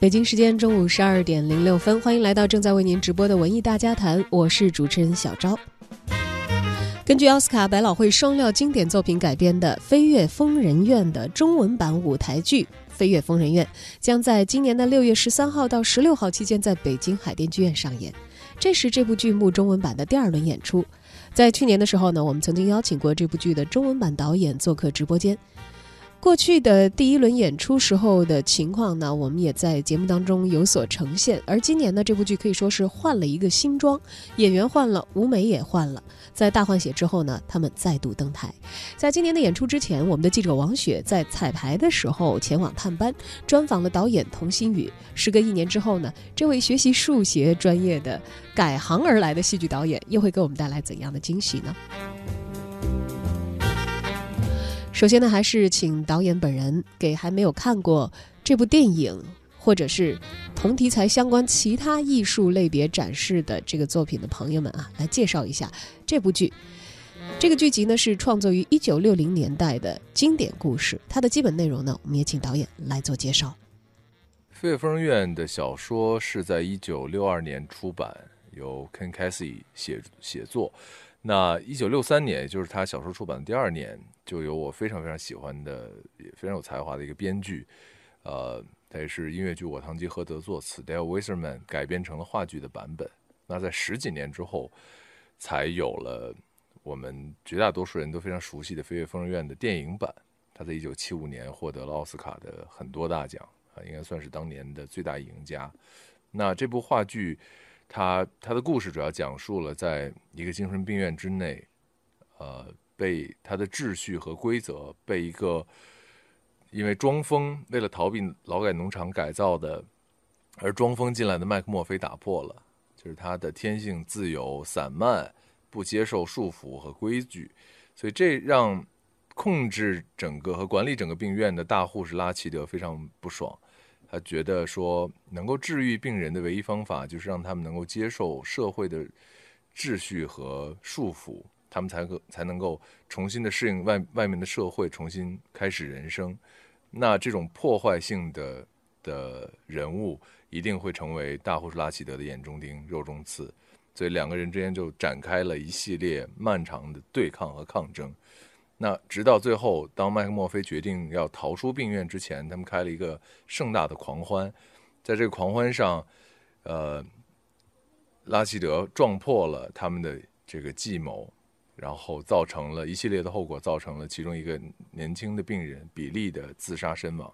北京时间中午十二点零六分，欢迎来到正在为您直播的文艺大家谈，我是主持人小昭。根据奥斯卡百老汇双料经典作品改编的《飞越疯人院》的中文版舞台剧《飞越疯人院》，将在今年的六月十三号到十六号期间在北京海淀剧院上演。这是这部剧目中文版的第二轮演出。在去年的时候呢，我们曾经邀请过这部剧的中文版导演做客直播间。过去的第一轮演出时候的情况呢，我们也在节目当中有所呈现。而今年呢，这部剧可以说是换了一个新装，演员换了，舞美也换了。在大换血之后呢，他们再度登台。在今年的演出之前，我们的记者王雪在彩排的时候前往探班，专访了导演童心宇。时隔一年之后呢，这位学习数学专业的改行而来的戏剧导演，又会给我们带来怎样的惊喜呢？首先呢，还是请导演本人给还没有看过这部电影，或者是同题材相关其他艺术类别展示的这个作品的朋友们啊，来介绍一下这部剧。这个剧集呢是创作于一九六零年代的经典故事，它的基本内容呢，我们也请导演来做介绍。《费风院》的小说是在一九六二年出版，由 Ken Kesey 写写作。那一九六三年，也就是他小说出版的第二年。就有我非常非常喜欢的，也非常有才华的一个编剧，呃，他也是音乐剧《我堂吉诃德》作词，Dale Weserman 改编成了话剧的版本。那在十几年之后，才有了我们绝大多数人都非常熟悉的《飞越疯人院》的电影版。他在一九七五年获得了奥斯卡的很多大奖啊，应该算是当年的最大赢家。那这部话剧，他他的故事主要讲述了在一个精神病院之内，呃。被他的秩序和规则被一个因为装疯为了逃避劳改农场改造的而装疯进来的麦克墨菲打破了，就是他的天性自由散漫，不接受束缚和规矩，所以这让控制整个和管理整个病院的大护士拉奇德非常不爽。他觉得说，能够治愈病人的唯一方法就是让他们能够接受社会的秩序和束缚。他们才可才能够重新的适应外外面的社会，重新开始人生。那这种破坏性的的人物一定会成为大护士拉希德的眼中钉、肉中刺。所以两个人之间就展开了一系列漫长的对抗和抗争。那直到最后，当麦克墨菲决定要逃出病院之前，他们开了一个盛大的狂欢。在这个狂欢上，呃，拉希德撞破了他们的这个计谋。然后造成了一系列的后果，造成了其中一个年轻的病人比利的自杀身亡，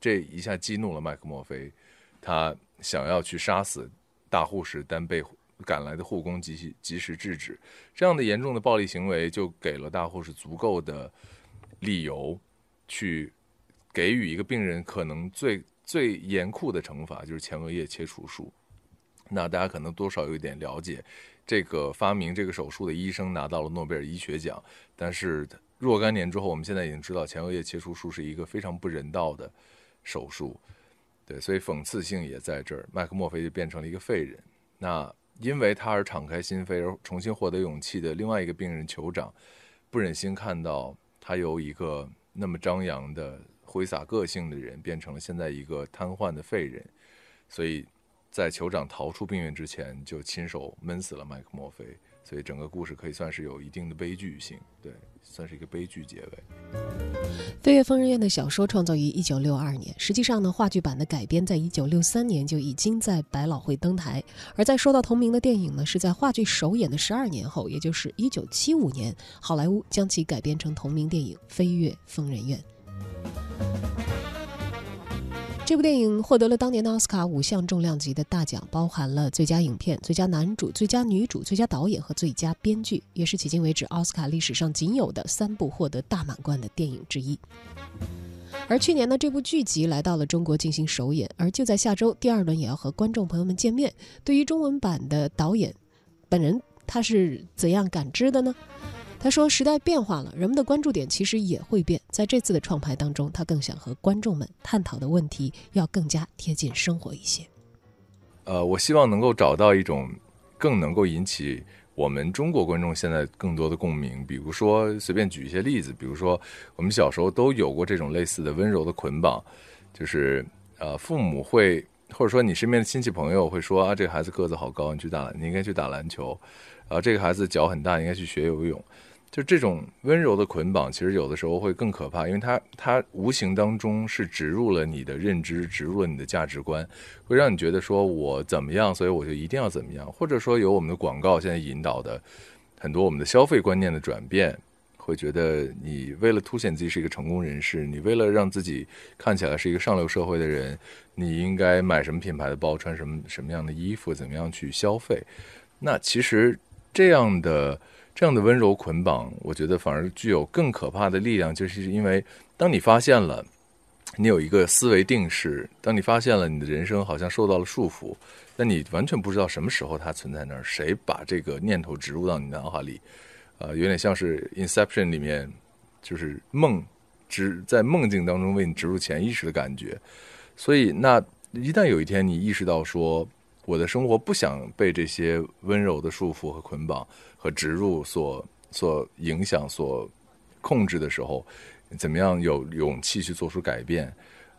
这一下激怒了麦克墨菲，他想要去杀死大护士，但被赶来的护工及时及时制止。这样的严重的暴力行为就给了大护士足够的理由，去给予一个病人可能最最严酷的惩罚，就是前额叶切除术。那大家可能多少有一点了解。这个发明这个手术的医生拿到了诺贝尔医学奖，但是若干年之后，我们现在已经知道前额叶切除术是一个非常不人道的手术，对，所以讽刺性也在这儿。麦克墨菲就变成了一个废人。那因为他而敞开心扉而重新获得勇气的另外一个病人酋长，不忍心看到他由一个那么张扬的挥洒个性的人变成了现在一个瘫痪的废人，所以。在酋长逃出病院之前，就亲手闷死了麦克墨菲，所以整个故事可以算是有一定的悲剧性，对，算是一个悲剧结尾。《飞越疯人院》的小说创作于一九六二年，实际上呢，话剧版的改编在一九六三年就已经在百老汇登台，而在说到同名的电影呢，是在话剧首演的十二年后，也就是一九七五年，好莱坞将其改编成同名电影《飞越疯人院》。这部电影获得了当年的奥斯卡五项重量级的大奖，包含了最佳影片、最佳男主、最佳女主、最佳导演和最佳编剧，也是迄今为止奥斯卡历史上仅有的三部获得大满贯的电影之一。而去年呢，这部剧集来到了中国进行首演，而就在下周，第二轮也要和观众朋友们见面。对于中文版的导演本人，他是怎样感知的呢？他说：“时代变化了，人们的关注点其实也会变。在这次的创牌当中，他更想和观众们探讨的问题要更加贴近生活一些。呃，我希望能够找到一种更能够引起我们中国观众现在更多的共鸣。比如说，随便举一些例子，比如说我们小时候都有过这种类似的温柔的捆绑，就是呃，父母会或者说你身边的亲戚朋友会说啊，这个孩子个子好高，你去打，你应该去打篮球，啊，这个孩子脚很大，应该去学游泳。就这种温柔的捆绑，其实有的时候会更可怕，因为它它无形当中是植入了你的认知，植入了你的价值观，会让你觉得说我怎么样，所以我就一定要怎么样，或者说有我们的广告现在引导的很多我们的消费观念的转变，会觉得你为了凸显自己是一个成功人士，你为了让自己看起来是一个上流社会的人，你应该买什么品牌的包，穿什么什么样的衣服，怎么样去消费？那其实这样的。这样的温柔捆绑，我觉得反而具有更可怕的力量，就是因为当你发现了你有一个思维定式，当你发现了你的人生好像受到了束缚，但你完全不知道什么时候它存在那儿，谁把这个念头植入到你脑海里，呃，有点像是《Inception》里面，就是梦植在梦境当中为你植入潜意识的感觉。所以，那一旦有一天你意识到说，我的生活不想被这些温柔的束缚和捆绑。和植入所所影响、所控制的时候，怎么样有勇气去做出改变？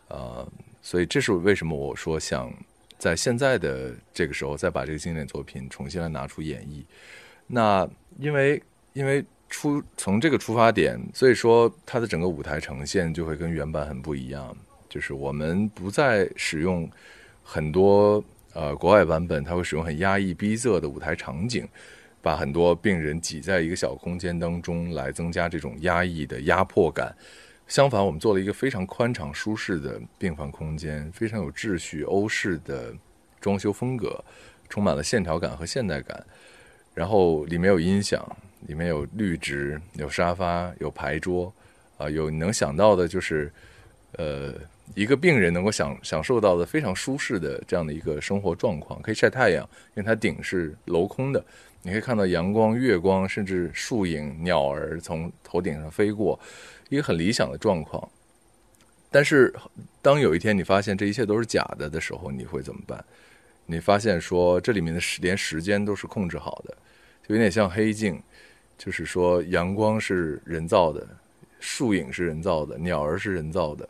呃，所以这是为什么我说想在现在的这个时候再把这个经典作品重新来拿出演绎。那因为因为出从这个出发点，所以说它的整个舞台呈现就会跟原版很不一样。就是我们不再使用很多呃国外版本，它会使用很压抑逼仄的舞台场景。把很多病人挤在一个小空间当中，来增加这种压抑的压迫感。相反，我们做了一个非常宽敞舒适的病房空间，非常有秩序、欧式的装修风格，充满了线条感和现代感。然后里面有音响，里面有绿植，有沙发，有牌桌，啊，有你能想到的，就是呃，一个病人能够享享受到的非常舒适的这样的一个生活状况。可以晒太阳，因为它顶是镂空的。你可以看到阳光、月光，甚至树影、鸟儿从头顶上飞过，一个很理想的状况。但是，当有一天你发现这一切都是假的的时候，你会怎么办？你发现说这里面的时连时间都是控制好的，就有点像黑镜，就是说阳光是人造的，树影是人造的，鸟儿是人造的，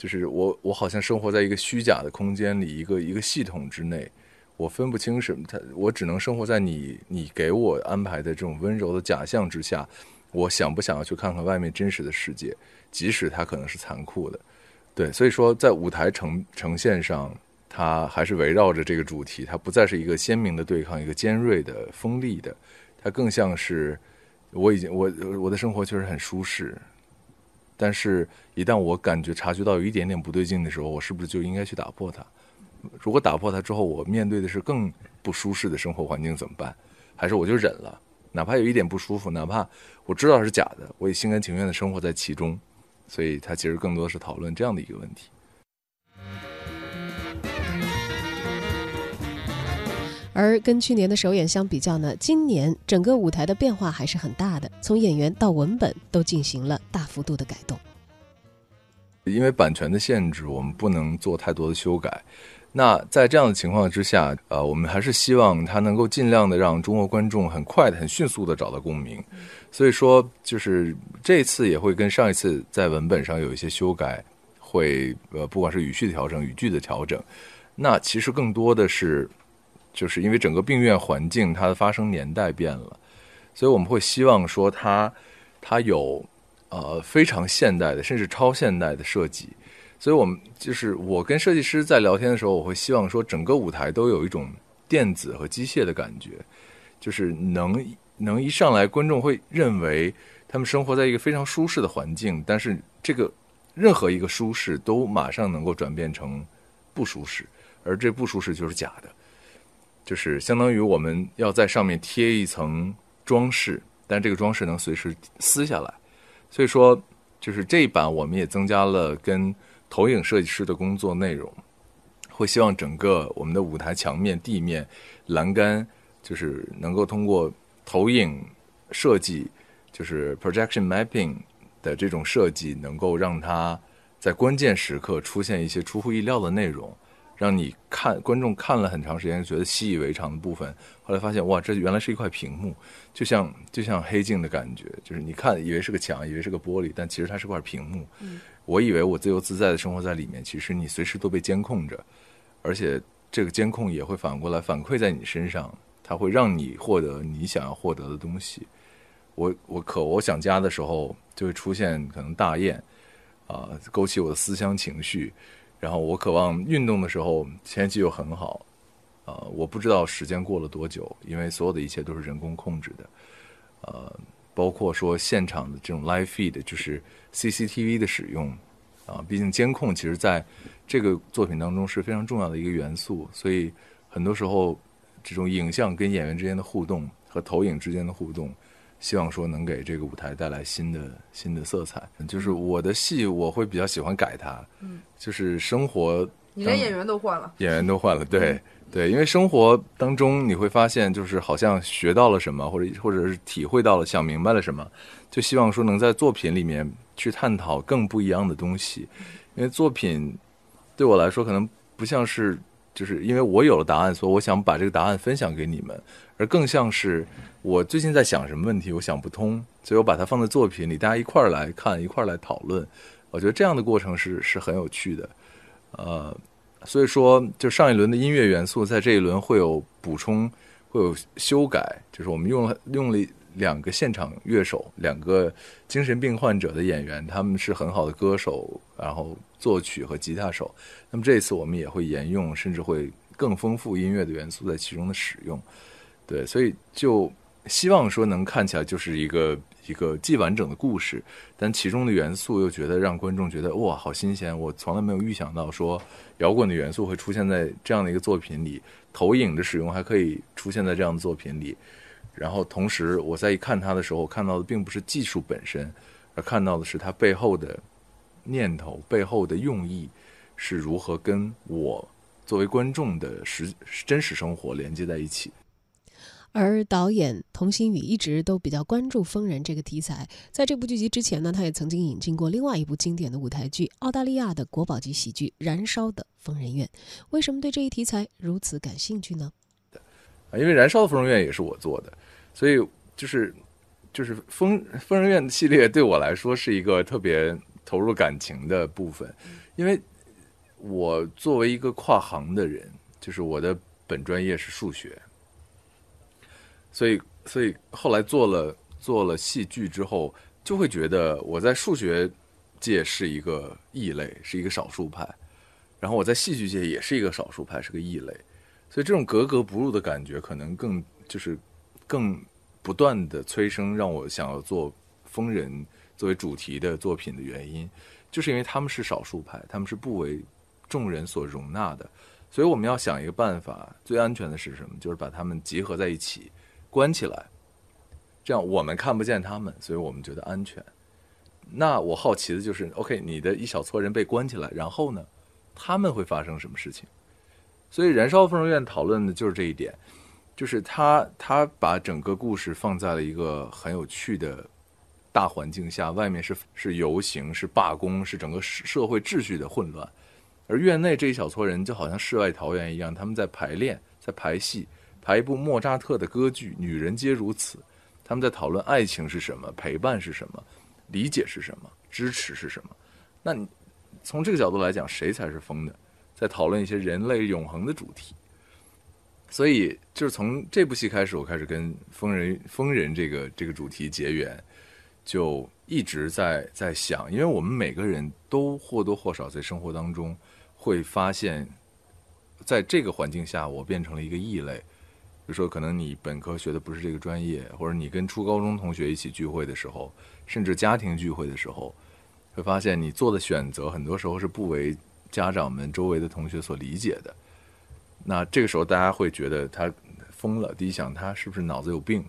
就是我我好像生活在一个虚假的空间里，一个一个系统之内。我分不清什么，他我只能生活在你你给我安排的这种温柔的假象之下。我想不想要去看看外面真实的世界，即使它可能是残酷的，对。所以说，在舞台呈呈现上，它还是围绕着这个主题，它不再是一个鲜明的对抗，一个尖锐的、锋利的，它更像是我已经我我的生活确实很舒适，但是一旦我感觉察觉到有一点点不对劲的时候，我是不是就应该去打破它？如果打破它之后，我面对的是更不舒适的生活环境怎么办？还是我就忍了？哪怕有一点不舒服，哪怕我知道是假的，我也心甘情愿的生活在其中。所以，它其实更多是讨论这样的一个问题。而跟去年的首演相比较呢，今年整个舞台的变化还是很大的，从演员到文本都进行了大幅度的改动。因为版权的限制，我们不能做太多的修改。那在这样的情况之下，呃，我们还是希望它能够尽量的让中国观众很快的、很迅速的找到共鸣。所以说，就是这次也会跟上一次在文本上有一些修改，会呃，不管是语序的调整、语句的调整。那其实更多的是，就是因为整个病院环境它的发生年代变了，所以我们会希望说它它有。呃，非常现代的，甚至超现代的设计，所以我们就是我跟设计师在聊天的时候，我会希望说，整个舞台都有一种电子和机械的感觉，就是能能一上来，观众会认为他们生活在一个非常舒适的环境，但是这个任何一个舒适都马上能够转变成不舒适，而这不舒适就是假的，就是相当于我们要在上面贴一层装饰，但这个装饰能随时撕下来。所以说，就是这一版我们也增加了跟投影设计师的工作内容，会希望整个我们的舞台墙面、地面、栏杆，就是能够通过投影设计，就是 projection mapping 的这种设计，能够让它在关键时刻出现一些出乎意料的内容。让你看观众看了很长时间，觉得习以为常的部分，后来发现哇，这原来是一块屏幕，就像就像黑镜的感觉，就是你看以为是个墙，以为是个玻璃，但其实它是块屏幕。我以为我自由自在的生活在里面，其实你随时都被监控着。而且这个监控也会反过来反馈在你身上，它会让你获得你想要获得的东西。我我可我想家的时候，就会出现可能大雁，啊，勾起我的思乡情绪。然后我渴望运动的时候，天气又很好，啊，我不知道时间过了多久，因为所有的一切都是人工控制的，呃，包括说现场的这种 live feed，就是 CCTV 的使用，啊，毕竟监控其实在这个作品当中是非常重要的一个元素，所以很多时候这种影像跟演员之间的互动和投影之间的互动。希望说能给这个舞台带来新的新的色彩。就是我的戏，我会比较喜欢改它。嗯，就是生活，你连演员都换了，演员都换了。对对，因为生活当中你会发现，就是好像学到了什么，或者或者是体会到了，想明白了什么，就希望说能在作品里面去探讨更不一样的东西。因为作品对我来说，可能不像是。就是因为我有了答案，所以我想把这个答案分享给你们，而更像是我最近在想什么问题，我想不通，所以我把它放在作品里，大家一块儿来看，一块儿来讨论。我觉得这样的过程是是很有趣的，呃，所以说就上一轮的音乐元素，在这一轮会有补充，会有修改，就是我们用了用了。两个现场乐手，两个精神病患者的演员，他们是很好的歌手，然后作曲和吉他手。那么这一次我们也会沿用，甚至会更丰富音乐的元素在其中的使用。对，所以就希望说能看起来就是一个一个既完整的故事，但其中的元素又觉得让观众觉得哇，好新鲜！我从来没有预想到说摇滚的元素会出现在这样的一个作品里，投影的使用还可以出现在这样的作品里。然后同时，我在一看它的时候，看到的并不是技术本身，而看到的是它背后的念头、背后的用意是如何跟我作为观众的实真实生活连接在一起。而导演童心宇一直都比较关注疯人这个题材，在这部剧集之前呢，他也曾经引进过另外一部经典的舞台剧——澳大利亚的国宝级喜剧《燃烧的疯人院》。为什么对这一题材如此感兴趣呢？啊，因为《燃烧的疯人院》也是我做的。所以就是就是疯疯人院系列对我来说是一个特别投入感情的部分，因为我作为一个跨行的人，就是我的本专业是数学，所以所以后来做了做了戏剧之后，就会觉得我在数学界是一个异类，是一个少数派，然后我在戏剧界也是一个少数派，是个异类，所以这种格格不入的感觉，可能更就是更。不断的催生让我想要做疯人作为主题的作品的原因，就是因为他们是少数派，他们是不为众人所容纳的，所以我们要想一个办法，最安全的是什么？就是把他们结合在一起，关起来，这样我们看不见他们，所以我们觉得安全。那我好奇的就是，OK，你的一小撮人被关起来，然后呢，他们会发生什么事情？所以《燃烧疯人院》讨论的就是这一点。就是他，他把整个故事放在了一个很有趣的大环境下，外面是是游行，是罢工，是整个社会秩序的混乱，而院内这一小撮人就好像世外桃源一样，他们在排练，在排戏，排一部莫扎特的歌剧《女人皆如此》，他们在讨论爱情是什么，陪伴是什么，理解是什么，支持是什么。那你从这个角度来讲，谁才是疯的？在讨论一些人类永恒的主题。所以，就是从这部戏开始，我开始跟疯人疯人这个这个主题结缘，就一直在在想，因为我们每个人都或多或少在生活当中会发现，在这个环境下，我变成了一个异类。比如说，可能你本科学的不是这个专业，或者你跟初高中同学一起聚会的时候，甚至家庭聚会的时候，会发现你做的选择很多时候是不为家长们、周围的同学所理解的。那这个时候，大家会觉得他疯了。第一想，他是不是脑子有病？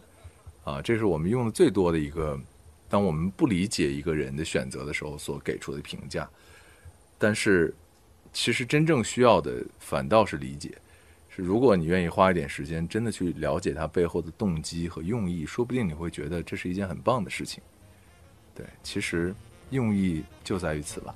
啊，这是我们用的最多的一个，当我们不理解一个人的选择的时候所给出的评价。但是，其实真正需要的反倒是理解。是如果你愿意花一点时间，真的去了解他背后的动机和用意，说不定你会觉得这是一件很棒的事情。对，其实用意就在于此吧。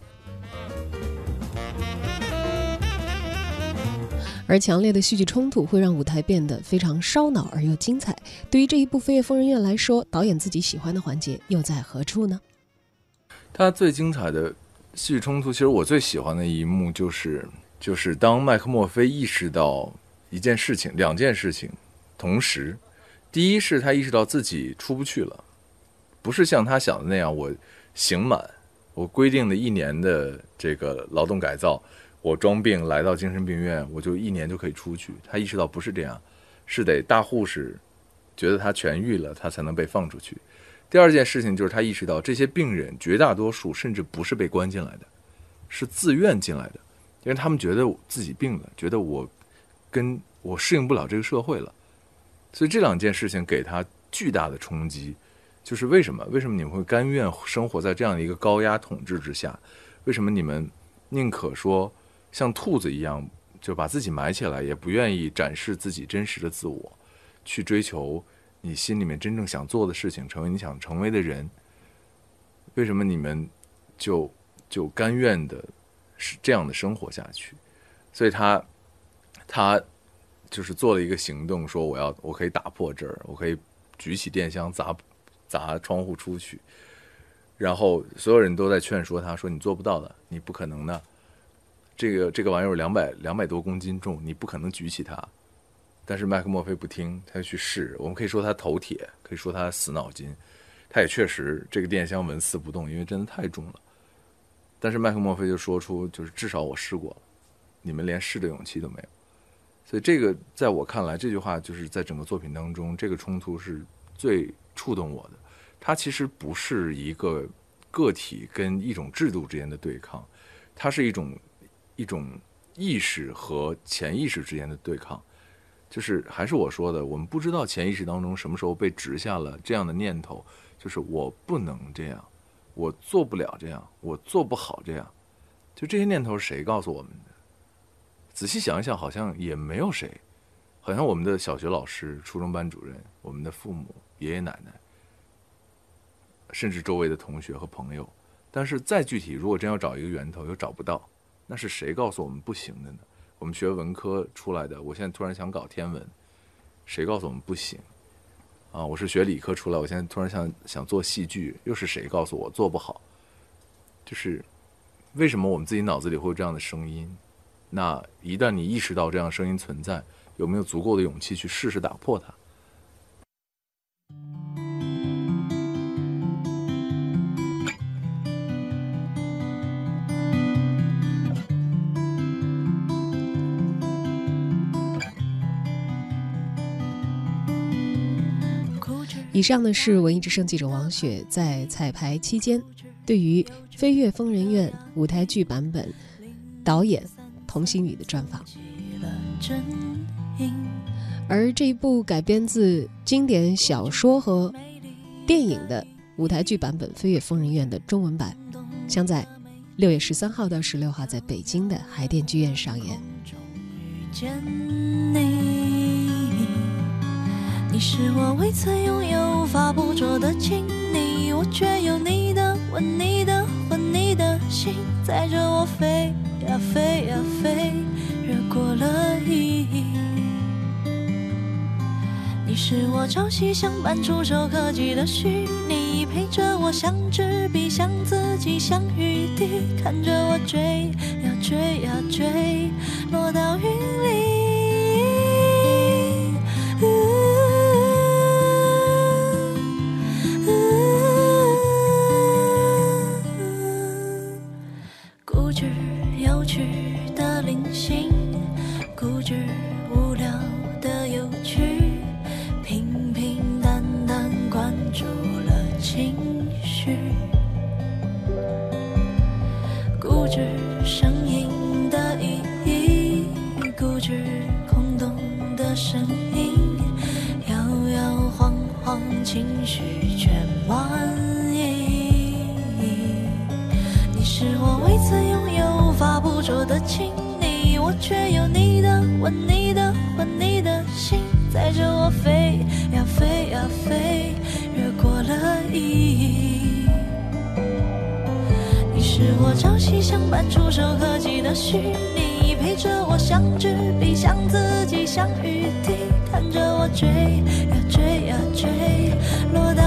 而强烈的戏剧冲突会让舞台变得非常烧脑而又精彩。对于这一部《飞越疯人院》来说，导演自己喜欢的环节又在何处呢？他最精彩的戏剧冲突，其实我最喜欢的一幕就是就是当麦克墨菲意识到一件事情、两件事情同时，第一是他意识到自己出不去了，不是像他想的那样，我刑满，我规定的一年的这个劳动改造，我装病来到精神病院，我就一年就可以出去。他意识到不是这样，是得大护士觉得他痊愈了，他才能被放出去。第二件事情就是他意识到这些病人绝大多数甚至不是被关进来的，是自愿进来的。因为他们觉得自己病了，觉得我跟我适应不了这个社会了，所以这两件事情给他巨大的冲击。就是为什么？为什么你们会甘愿生活在这样的一个高压统治之下？为什么你们宁可说像兔子一样，就把自己埋起来，也不愿意展示自己真实的自我，去追求你心里面真正想做的事情，成为你想成为的人？为什么你们就就甘愿的？是这样的生活下去，所以他他就是做了一个行动，说我要我可以打破这儿，我可以举起电箱砸砸窗户出去，然后所有人都在劝说他说你做不到的，你不可能的，这个这个玩意儿两百两百多公斤重，你不可能举起它。但是麦克墨菲不听，他去试。我们可以说他头铁，可以说他死脑筋，他也确实这个电箱纹丝不动，因为真的太重了。但是麦克墨菲就说出，就是至少我试过了，你们连试的勇气都没有。所以这个在我看来，这句话就是在整个作品当中，这个冲突是最触动我的。它其实不是一个个体跟一种制度之间的对抗，它是一种一种意识和潜意识之间的对抗。就是还是我说的，我们不知道潜意识当中什么时候被植下了这样的念头，就是我不能这样。我做不了这样，我做不好这样，就这些念头谁告诉我们的？仔细想一想，好像也没有谁，好像我们的小学老师、初中班主任、我们的父母、爷爷奶奶，甚至周围的同学和朋友。但是再具体，如果真要找一个源头，又找不到，那是谁告诉我们不行的呢？我们学文科出来的，我现在突然想搞天文，谁告诉我们不行？啊，我是学理科出来，我现在突然想想做戏剧，又是谁告诉我做不好？就是为什么我们自己脑子里会有这样的声音？那一旦你意识到这样声音存在，有没有足够的勇气去试试打破它？以上呢是文艺之声记者王雪在彩排期间对于《飞越疯人院》舞台剧版本导演童心宇的专访。而这一部改编自经典小说和电影的舞台剧版本《飞越疯人院》的中文版，将在六月十三号到十六号在北京的海淀剧院上演。终于见你你是我未曾拥有、无法捕捉的亲昵，我却有你的吻、你的魂、你的心，载着我飞呀飞呀飞，越过了意义。你是我朝夕相伴、触手可及的虚拟，陪着我像纸笔、像自己、像雨滴，看着我追呀追呀追，落到云里。声音摇摇晃晃情绪却满溢你是我未曾拥有无法捕捉的亲昵我却有你的吻你的吻你的心载着我飞呀飞呀飞越过了意义你是我朝夕相伴触手可及的虚拟着我像纸笔，像自己，像雨滴，看着我追呀追呀追，落到